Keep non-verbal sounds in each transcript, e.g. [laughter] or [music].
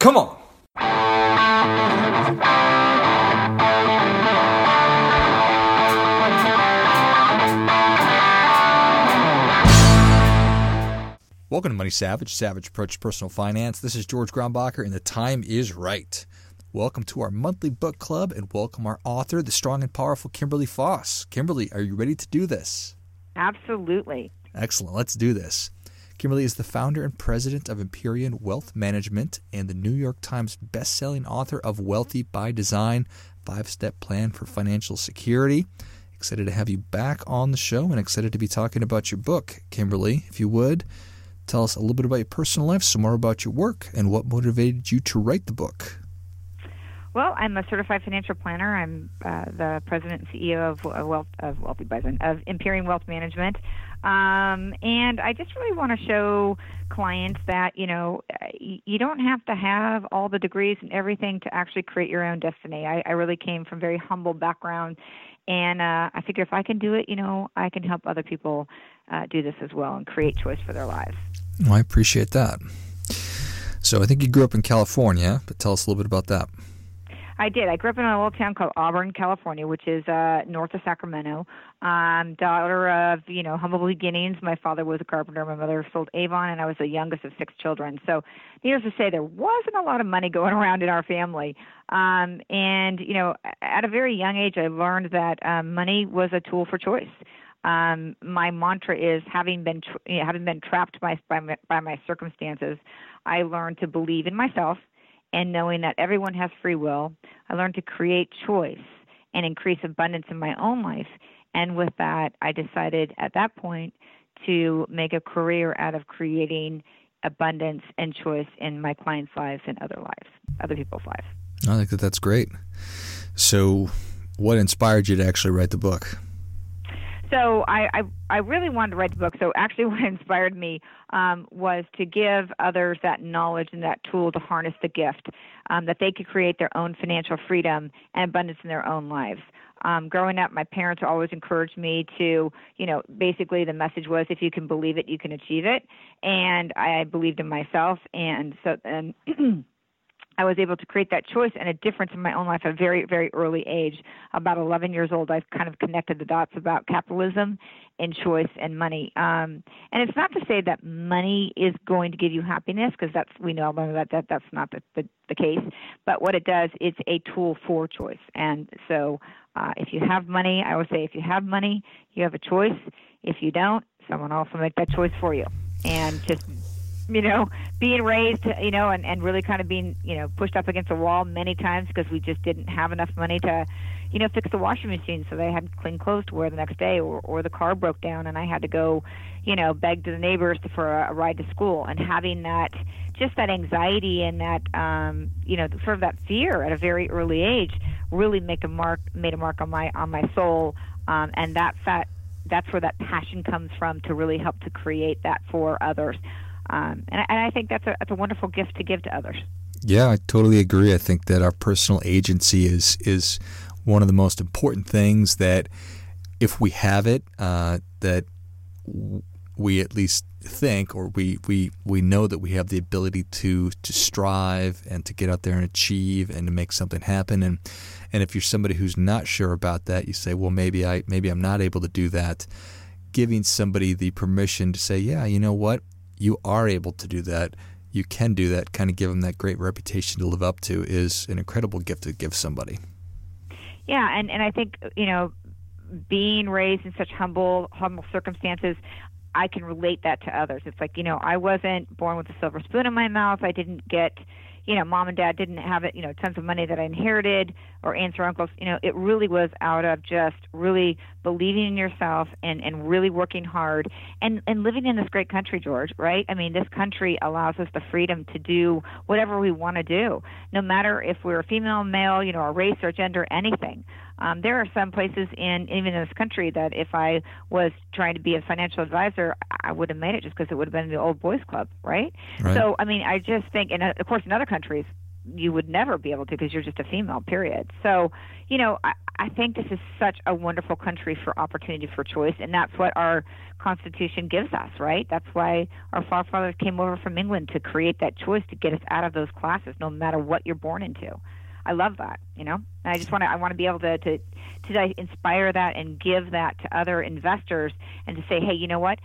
Come on. Welcome to Money Savage, Savage Approach to Personal Finance. This is George Grombacher, and the time is right. Welcome to our monthly book club, and welcome our author, the strong and powerful Kimberly Foss. Kimberly, are you ready to do this? Absolutely. Excellent. Let's do this. Kimberly is the founder and president of Empyrean Wealth Management and the New York Times bestselling author of Wealthy by Design Five Step Plan for Financial Security. Excited to have you back on the show and excited to be talking about your book. Kimberly, if you would, tell us a little bit about your personal life, some more about your work, and what motivated you to write the book. Well, I'm a certified financial planner. I'm uh, the president and CEO of, Wealth of Wealthy Bison of Empyrean Wealth Management, um, and I just really want to show clients that you know you don't have to have all the degrees and everything to actually create your own destiny. I, I really came from very humble background, and uh, I figure if I can do it, you know, I can help other people uh, do this as well and create choice for their lives. Well, I appreciate that. So I think you grew up in California, but tell us a little bit about that. I did. I grew up in a little town called Auburn, California, which is uh, north of Sacramento. Um, daughter of you know humble beginnings. My father was a carpenter. My mother sold Avon, and I was the youngest of six children. So, needless to say, there wasn't a lot of money [laughs] going around in our family. Um, and you know, at a very young age, I learned that um, money was a tool for choice. Um, my mantra is having been tra- you know, having been trapped by, by my, by my circumstances, I learned to believe in myself and knowing that everyone has free will, I learned to create choice and increase abundance in my own life. And with that, I decided at that point to make a career out of creating abundance and choice in my clients' lives and other lives, other people's lives. I think that that's great. So, what inspired you to actually write the book? So I, I, I really wanted to write the book. So actually, [laughs] what inspired me um, was to give others that knowledge and that tool to harness the gift, um, that they could create their own financial freedom and abundance in their own lives. Um, growing up, my parents always encouraged me to, you know, basically the message was if you can believe it, you can achieve it, and I believed in myself, and so and. [clears throat] I was able to create that choice and a difference in my own life at a very, very early age. About 11 years old, I've kind of connected the dots about capitalism and choice and money. Um, and it's not to say that money is going to give you happiness, because that's we know that, that that's not the, the, the case. But what it does, it's a tool for choice. And so, uh, if you have money, I would say if you have money, you have a choice. If you don't, someone else will make that choice for you. And just you know, being raised, you know, and, and really kind of being, you know, pushed up against a wall many times because we just didn't have enough money to, you know, fix the washing machine so they had clean clothes to wear the next day or, or the car broke down and I had to go, you know, beg to the neighbors for a, a ride to school and having that, just that anxiety and that, um, you know, sort of that fear at a very early age really make a mark, made a mark on my, on my soul. Um, and that, that, that's where that passion comes from to really help to create that for others. Um, and, and I think that's a, that's a wonderful gift to give to others. Yeah, I totally agree. I think that our personal agency is is one of the most important things that if we have it, uh, that we at least think or we, we, we know that we have the ability to to strive and to get out there and achieve and to make something happen and and if you're somebody who's not sure about that you say well maybe I maybe I'm not able to do that giving somebody the permission to say yeah you know what you are able to do that, you can do that, kind of give them that great reputation to live up to is an incredible gift to give somebody. Yeah, and, and I think, you know, being raised in such humble humble circumstances, I can relate that to others. It's like, you know, I wasn't born with a silver spoon in my mouth. I didn't get you know, mom and dad didn't have it, you know, tons of money that I inherited or aunts or uncles. You know, it really was out of just really believing in yourself and and really working hard and and living in this great country, George. Right? I mean, this country allows us the freedom to do whatever we want to do, no matter if we're a female, male, you know, a race or gender, anything. Um, there are some places in even in this country that if I was trying to be a financial advisor, I would have made it just because it would have been the old boys club, right? right? So I mean, I just think, and uh, of course, in other countries, you would never be able to because you're just a female period so you know I, I think this is such a wonderful country for opportunity for choice and that's what our constitution gives us right that's why our forefathers came over from england to create that choice to get us out of those classes no matter what you're born into I love that, you know. And I just want to I want to be able to to to inspire that and give that to other investors and to say, hey, you know what?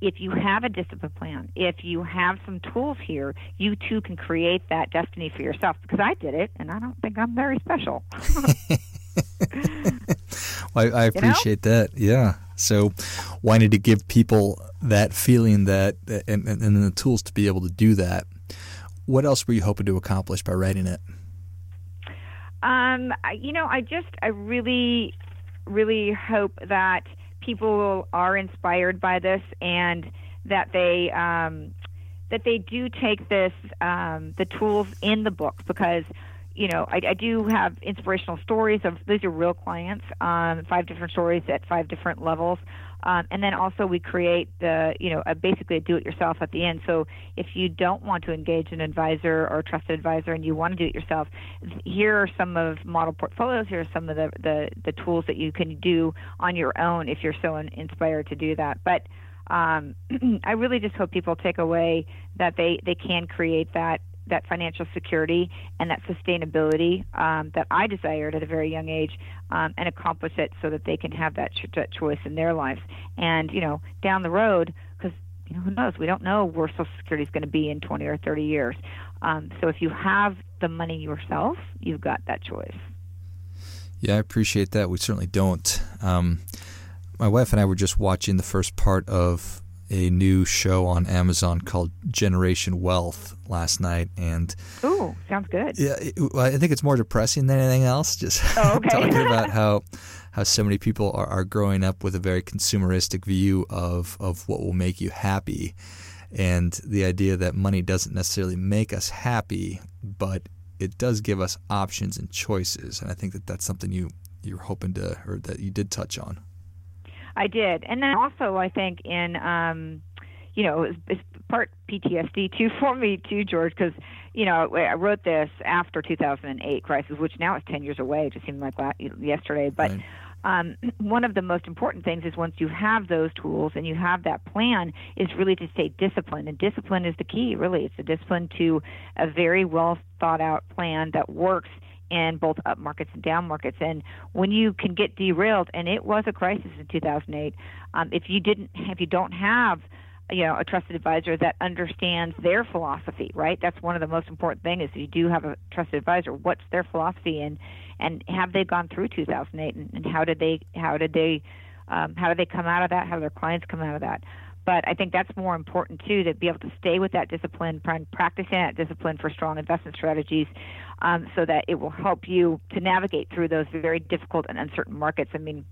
If you have a discipline plan, if you have some tools here, you too can create that destiny for yourself. Because I did it, and I don't think I'm very special. [laughs] well, I, I, appreciate you know? that. Yeah. So, wanted to give people that feeling that, and, and, and the tools to be able to do that. What else were you hoping to accomplish by writing it? Um, you know, I just, I really, really hope that people are inspired by this and that they, um, that they do take this, um, the tools in the book because you know, I, I do have inspirational stories of these are real clients, um, five different stories at five different levels. Um, and then also we create the, you know, a, basically a do-it-yourself at the end. So if you don't want to engage an advisor or trusted advisor and you want to do it yourself, here are some of model portfolios. Here are some of the, the, the tools that you can do on your own if you're so inspired to do that. But um, [clears throat] I really just hope people take away that they, they can create that that financial security and that sustainability um, that I desired at a very young age um, and accomplish it so that they can have that, ch- that choice in their lives. And, you know, down the road, because, you know, who knows? We don't know where Social Security is going to be in 20 or 30 years. Um, so if you have the money yourself, you've got that choice. Yeah, I appreciate that. We certainly don't. Um, my wife and I were just watching the first part of a new show on Amazon called Generation Wealth last night, and ooh, sounds good. Yeah, it, I think it's more depressing than anything else. Just oh, [laughs] okay. talking [laughs] about how how so many people are, are growing up with a very consumeristic view of of what will make you happy, and the idea that money doesn't necessarily make us happy, but it does give us options and choices, and I think that that's something you you're hoping to or that you did touch on. I did, and then also I think in um, you know it's, it's part PTSD too [laughs] for me too, George, because you know I wrote this after 2008 crisis, which now is 10 years away. It just seemed like yesterday, but. Right. Um, [clears throat] one of the most important things is once you have those tools and you have that plan is really to stay disciplined and discipline is the key really it's a discipline to a very well thought out plan that works in both up markets and down markets. And when you can get derailed, and it was a crisis in 2008, um, if you didn't, if you don't have you know a trusted advisor that understands their philosophy right? That's one of the most important things is you do have a trusted advisor what's their philosophy? And and have they gone through 2008 and, and how did they how did they um, how did they come out of that? How did their clients come out of that but I think that's more important too to be able to stay with that discipline, practicing that discipline for strong investment strategies, um, so that it will help you to navigate through those very difficult and uncertain markets. I mean,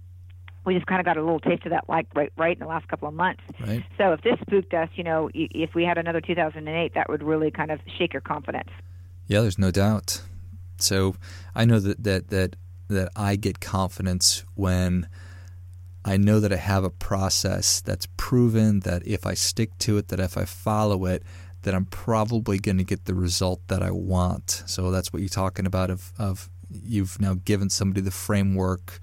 we just kind of got a little taste of that like right right in the last couple of months. Right. So if this spooked us, you know, if we had another 2008, that would really kind of shake your confidence. Yeah, there's no doubt. So I know that that that that I get confidence when I know that I have a process that's proven that if I stick to it, that if I follow it, that I'm probably going to get the result that I want. So that's what you're talking about of, of you've now given somebody the framework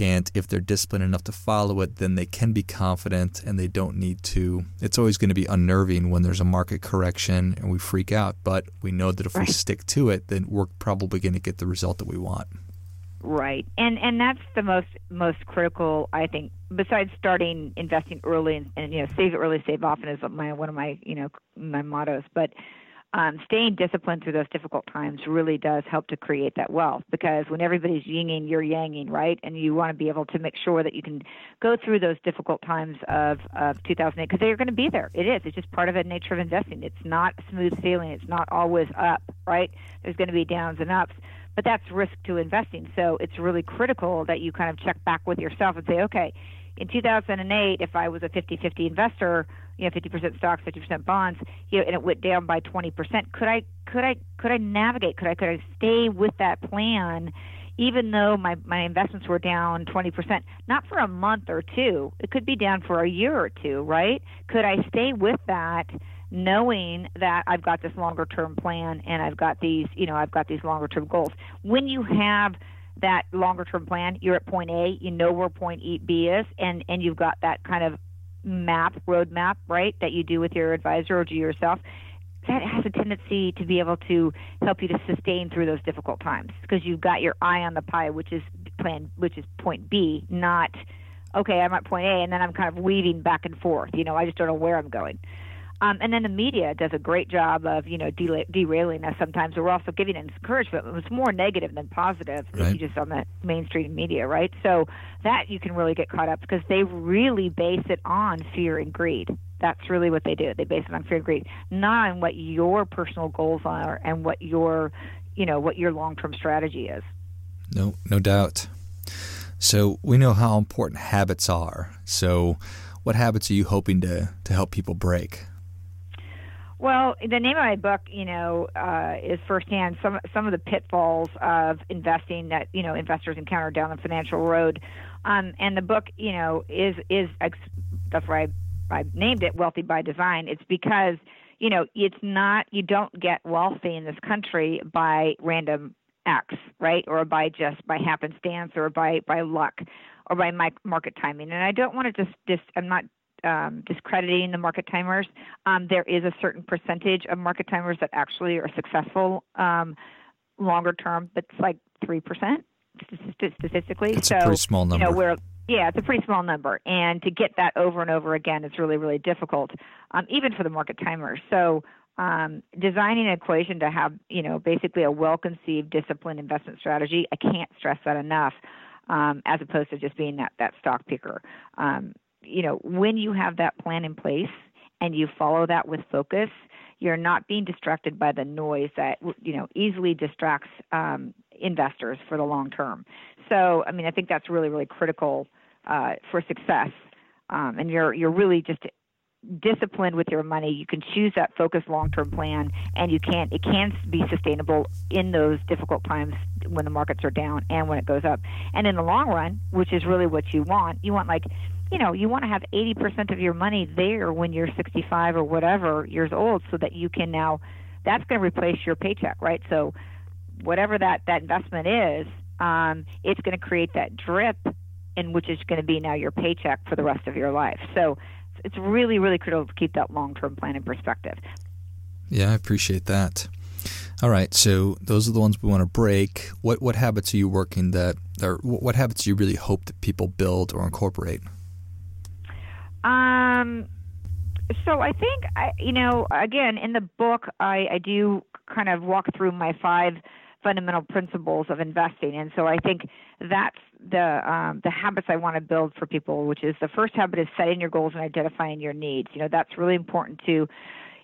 and if they're disciplined enough to follow it, then they can be confident and they don't need to. It's always going to be unnerving when there's a market correction and we freak out, but we know that if right. we stick to it, then we're probably going to get the result that we want. Right, and and that's the most most critical, I think. Besides starting investing early and, and you know save early, save often is my one of my you know my mottos. But um, staying disciplined through those difficult times really does help to create that wealth because when everybody's yinging, you're yanging, right? And you want to be able to make sure that you can go through those difficult times of, of 2008 because they're going to be there. It is. It's just part of the nature of investing. It's not smooth sailing. It's not always up, right? There's going to be downs and ups but that's risk to investing. So it's really critical that you kind of check back with yourself and say, okay, in 2008, if I was a 50-50 investor, you know, 50% stocks, 50% bonds, you know, and it went down by 20%, could I could I could I navigate? Could I could I stay with that plan? even though my, my investments were down 20%, not for a month or two, it could be down for a year or two, right? Could I stay with that knowing that I've got this longer term plan and I've got these, you know, I've got these longer term goals. When you have that longer term plan, you're at point A, you know where point B is, and, and you've got that kind of map, roadmap, right, that you do with your advisor or do yourself, that has a tendency to be able to help you to sustain through those difficult times because you've got your eye on the pie, which is plan, which is point B, not okay, I'm at point A, and then I'm kind of weaving back and forth. You know, I just don't know where I'm going. Um, and then the media does a great job of, you know, de- derailing us sometimes. We're also giving it encouragement. It's more negative than positive right. if you just on the mainstream media, right? So that you can really get caught up because they really base it on fear and greed. That's really what they do. They base it on fear and greed, not on what your personal goals are and what your, you know, what your long-term strategy is. No, no doubt. So we know how important habits are. So, what habits are you hoping to to help people break? Well, the name of my book, you know, uh, is firsthand some some of the pitfalls of investing that you know investors encounter down the financial road, um, and the book, you know, is is that's why I, I named it Wealthy by Design. It's because you know it's not you don't get wealthy in this country by random acts, right, or by just by happenstance or by by luck or by market timing. And I don't want to just just I'm not um, discrediting the market timers. Um, there is a certain percentage of market timers that actually are successful um, longer term, but it's like three percent statistically. It's so, a pretty small number. You know, where yeah, it's a pretty small number, and to get that over and over again is really really difficult, um, even for the market timers. So. Um, designing an equation to have, you know, basically a well-conceived, disciplined investment strategy. I can't stress that enough. Um, as opposed to just being that that stock picker. Um, you know, when you have that plan in place and you follow that with focus, you're not being distracted by the noise that you know easily distracts um, investors for the long term. So, I mean, I think that's really, really critical uh, for success. Um, and you're you're really just disciplined with your money. You can choose that focused long-term plan, and you can it can be sustainable in those difficult times when the markets are down and when it goes up. And in the long run, which is really what you want, you want like you know, you want to have 80% of your money there when you're 65 or whatever years old so that you can now, that's going to replace your paycheck, right? So whatever that, that investment is, um, it's going to create that drip in which is going to be now your paycheck for the rest of your life. So it's really, really critical to keep that long term plan in perspective. Yeah, I appreciate that. All right, so those are the ones we want to break. What what habits are you working that, or what habits do you really hope that people build or incorporate? Um, so I think I, you know, again, in the book, I, I do kind of walk through my five fundamental principles of investing, and so I think that's the um, the habits I want to build for people. Which is the first habit is setting your goals and identifying your needs. You know, that's really important to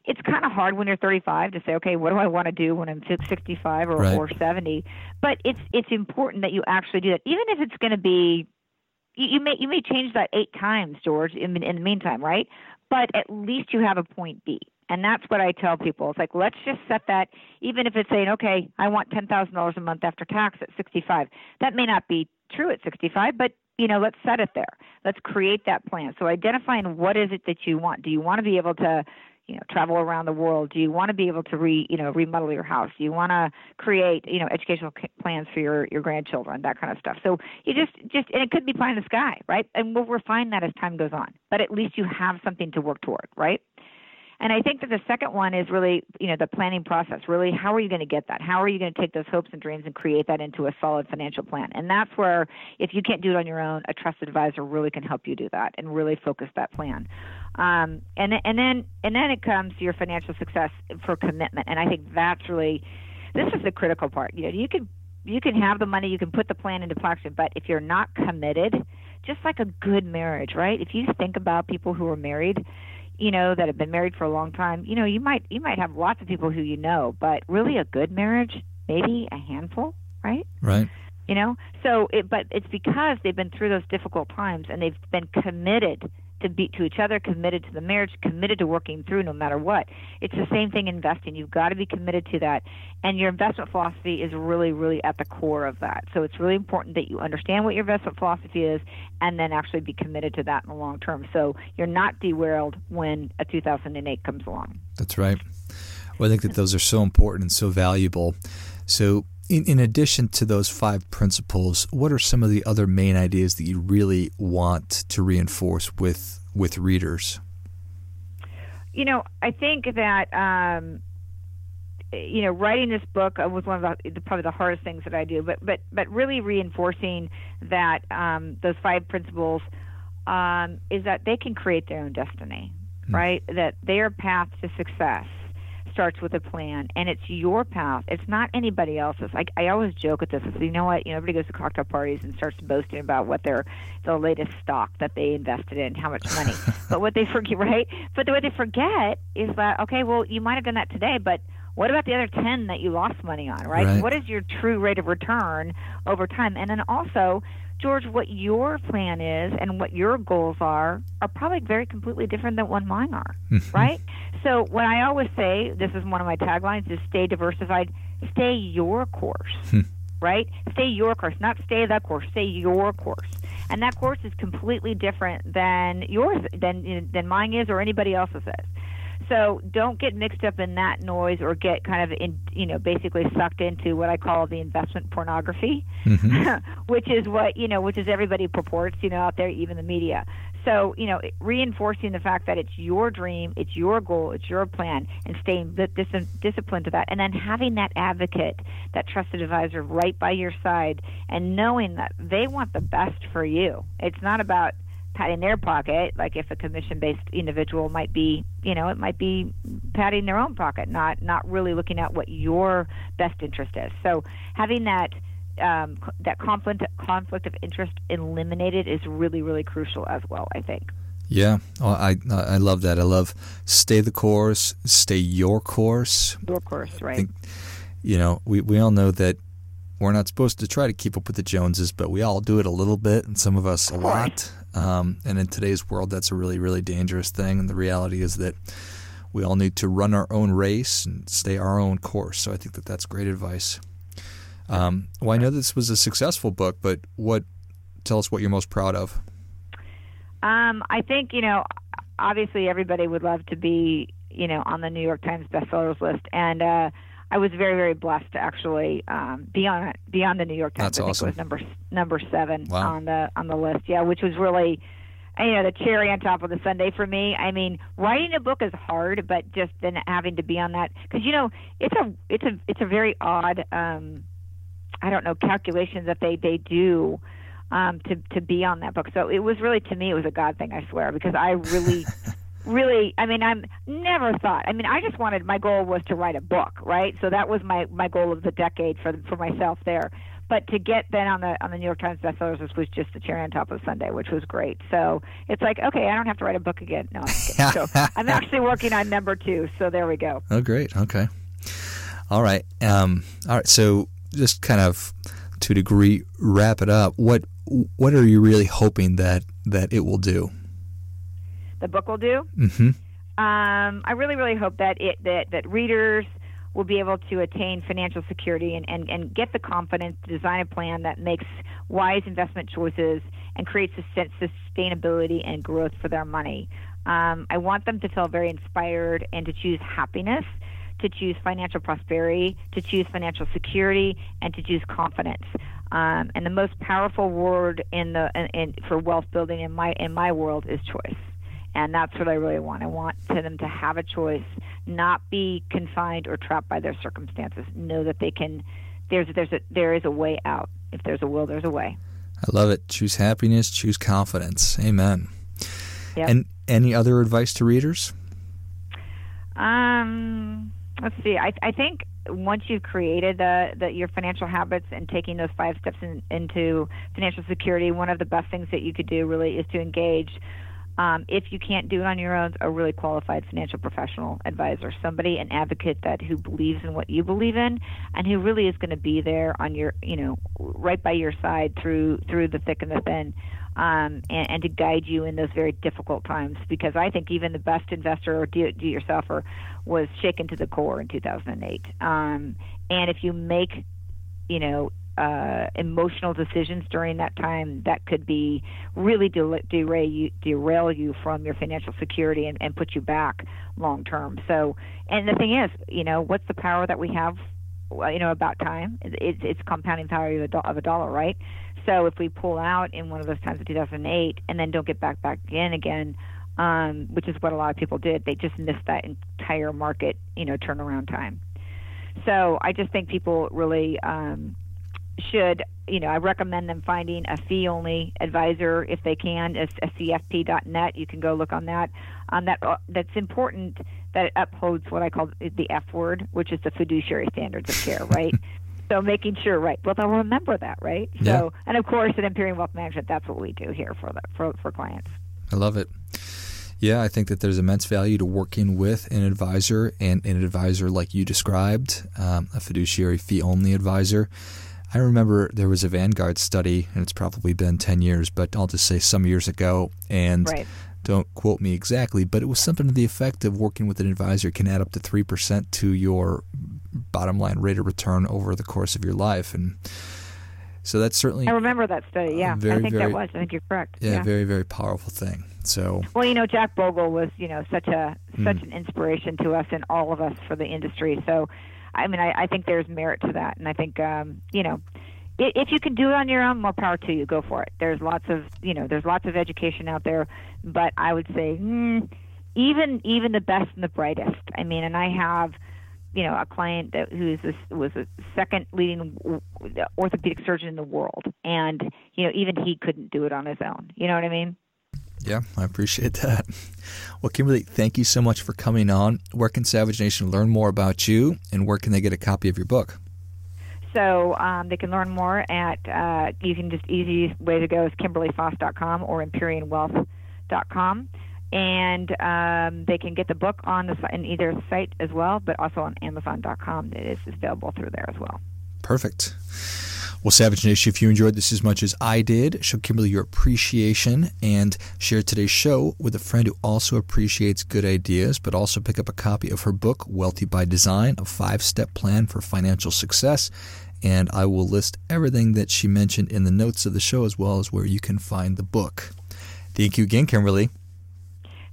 it's kind of hard when you're 35 to say, okay, what do I want to do when I'm 65 or, right. or 70? But it's it's important that you actually do that, even if it's going to be you, you may you may change that eight times, George. In, in the meantime, right? But at least you have a point B. And that's what I tell people. It's like, let's just set that, even if it's saying, okay, I want $10,000 a month after tax at 65. That may not be true at 65, but you know, let's set it there. Let's create that plan. So identifying what is it that you want. Do you want to be able to, you know travel around the world? Do you want to be able to re you know remodel your house? Do you want to create you know educational plans for your your grandchildren that kind of stuff? So you just just and it could be pie in the sky right? And we'll refine that as time goes on but at least you have something to work toward right and I think that the second one is really, you know, the planning process. Really, how are you going to get that? How are you going to take those hopes and dreams and create that into a solid financial plan? And that's where, if you can't do it on your own, a trusted advisor really can help you do that and really focus that plan. Um, and and then and then it comes to your financial success for commitment. And I think that's really this is the critical part. You know, you can you can have the money, you can put the plan into action, but if you're not committed, just like a good marriage, right? If you think about people who are married, you know, that have been married for a long time, you know, you might you might have lots of people who you know, but really a good marriage, maybe a handful, right? Right. You know, so it, but it's because they've been through those difficult times and they've been committed to be to each other, committed to the marriage, committed to working through no matter what. It's the same thing investing. You've got to be committed to that, and your investment philosophy is really, really at the core of that. So it's really important that you understand what your investment philosophy is, and then actually be committed to that in the long term. So you're not derailed when a 2008 comes along. That's right. Well, I think that those are so important and so valuable. So in, in addition to those five principles, what are some of the other main ideas that you really want to reinforce with with readers? You know, I think that um, you know, writing this book was one of the, probably the hardest things that I do. But but but really reinforcing that um, those five principles um, is that they can create their own destiny, mm. right? That their path to success starts with a plan and it's your path. It's not anybody else's. I, I always joke with this. I say, you know what? You know, everybody goes to cocktail parties and starts boasting about what their the latest stock that they invested in, how much money. [laughs] but what they forget, right? But what they forget is that okay, well, you might have done that today, but what about the other 10 that you lost money on, right? right? What is your true rate of return over time? And then also, George, what your plan is and what your goals are are probably very completely different than what mine are, [laughs] right? So what I always say, this is one of my taglines, is stay diversified, stay your course, hmm. right? Stay your course, not stay the course, stay your course. And that course is completely different than yours, than than mine is, or anybody else's is. So don't get mixed up in that noise or get kind of in, you know, basically sucked into what I call the investment pornography, mm-hmm. [laughs] which is what, you know, which is everybody purports, you know, out there, even the media. So, you know, reinforcing the fact that it's your dream, it's your goal, it's your plan, and staying dis- disciplined to that. And then having that advocate, that trusted advisor right by your side, and knowing that they want the best for you. It's not about patting their pocket like if a commission based individual might be you know it might be patting their own pocket not not really looking at what your best interest is so having that um, that conflict conflict of interest eliminated is really really crucial as well i think yeah, well, I I love that. I love stay the course, stay your course. Your course, right? Think, you know, we we all know that we're not supposed to try to keep up with the Joneses, but we all do it a little bit, and some of us a lot. Um, and in today's world, that's a really, really dangerous thing. And the reality is that we all need to run our own race and stay our own course. So I think that that's great advice. Um, well, I know this was a successful book, but what? Tell us what you're most proud of. Um, I think you know, obviously everybody would love to be you know on the New York Times bestsellers list, and uh, I was very very blessed to actually um, be on be on the New York Times. That's I awesome. It was number number seven wow. on the on the list. Yeah, which was really you know the cherry on top of the sundae for me. I mean, writing a book is hard, but just then having to be on that because you know it's a it's a it's a very odd um, I don't know calculations that they they do um, to to be on that book. So it was really to me it was a God thing I swear because I really [laughs] really i mean i'm never thought i mean i just wanted my goal was to write a book right? So that was my my goal of the decade for for myself there. But to get then on the on the new york times bestsellers list was just the cherry on top of sundae which was great. So it's like okay i don't have to write a book again. No I'm so [laughs] i'm actually working on number two. So there we go. Oh great. Okay. All right. Um all right. So just kind of to a degree wrap it up what what are you really hoping that that it will do the book will do. Mm-hmm. Um, I really, really hope that it that that readers will be able to attain financial security and, and, and get the confidence to design a plan that makes wise investment choices and creates a sense of sustainability and growth for their money. Um, I want them to feel very inspired and to choose happiness, to choose financial prosperity, to choose financial security, and to choose confidence. Um, and the most powerful word in the in, in, for wealth building in my in my world is choice and that's what I really want. I want to them to have a choice, not be confined or trapped by their circumstances. Know that they can. There's there's a there is a way out. If there's a will, there's a way. I love it. Choose happiness. Choose confidence. Amen. Yep. And any other advice to readers? Um, let's see. I I think once you've created the, the your financial habits and taking those five steps in, into financial security, one of the best things that you could do really is to engage um, if you can't do it on your own, a really qualified financial professional advisor, somebody, an advocate that who believes in what you believe in, and who really is going to be there on your, you know, right by your side through through the thick and the thin. um, and, and, to guide you in those very difficult times. Because I think even the best investor or do, do yourselfer was shaken to the core in 2008. Um, and if you make, you know, uh, emotional decisions during that time that could be really de- derail you, derail you from your financial security and, and put you back long term. So, and the thing is, you know, what's the power that we have? You know, about time. It's, it's compounding value of a, do- of a dollar, right? So if we pull out in one of those times of 2008 and then don't get back back in again, um, which is what a lot of people did, they just missed that entire market, you know, turnaround time. So I just think people really um, should, you know, I recommend them finding a fee only advisor if they can. It's cfp.net. You can go look on that. Um, that uh, that's important that it upholds what I call the F word, which is the fiduciary standards of care, right? [laughs] so making sure, right? Well, they'll remember that, right? Yeah. So, and of course, at Empyrean Wealth Management, that's what we do here for the for for clients. I love it. Yeah, I think that there's immense value to working with an advisor and an advisor like you described, um, a fiduciary fee only advisor. I remember there was a Vanguard study, and it's probably been 10 years, but I'll just say some years ago, and right. don't quote me exactly, but it was something to the effect of working with an advisor can add up to 3% to your bottom line rate of return over the course of your life. And so that's certainly. I remember that study, yeah. Very, I think very, that was. I think you're correct. Yeah, yeah, very, very powerful thing. So well, you know, Jack Bogle was you know such a Mm. such an inspiration to us and all of us for the industry. So, I mean, I, I think there's merit to that, and I think um, you know, if you can do it on your own, more power to you. Go for it. There's lots of you know, there's lots of education out there, but I would say mm, even even the best and the brightest. I mean, and I have. You know, a client that who is a, was a second leading orthopedic surgeon in the world, and you know, even he couldn't do it on his own. You know what I mean? Yeah, I appreciate that. Well, Kimberly, thank you so much for coming on. Where can Savage Nation learn more about you, and where can they get a copy of your book? So um, they can learn more at, uh, you can just, easy way to go is kimberlyfoss.com or empyreanwealth.com. And um, they can get the book on the in either site as well, but also on amazon.com. It is available through there as well. Perfect. Well, Savage Nation, if you enjoyed this as much as I did, show Kimberly your appreciation and share today's show with a friend who also appreciates good ideas, but also pick up a copy of her book, Wealthy by Design, a five step plan for financial success. And I will list everything that she mentioned in the notes of the show as well as where you can find the book. Thank you again, Kimberly.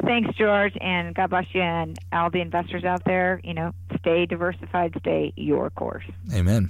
Thanks, George, and God bless you, and all the investors out there. You know, stay diversified, stay your course. Amen.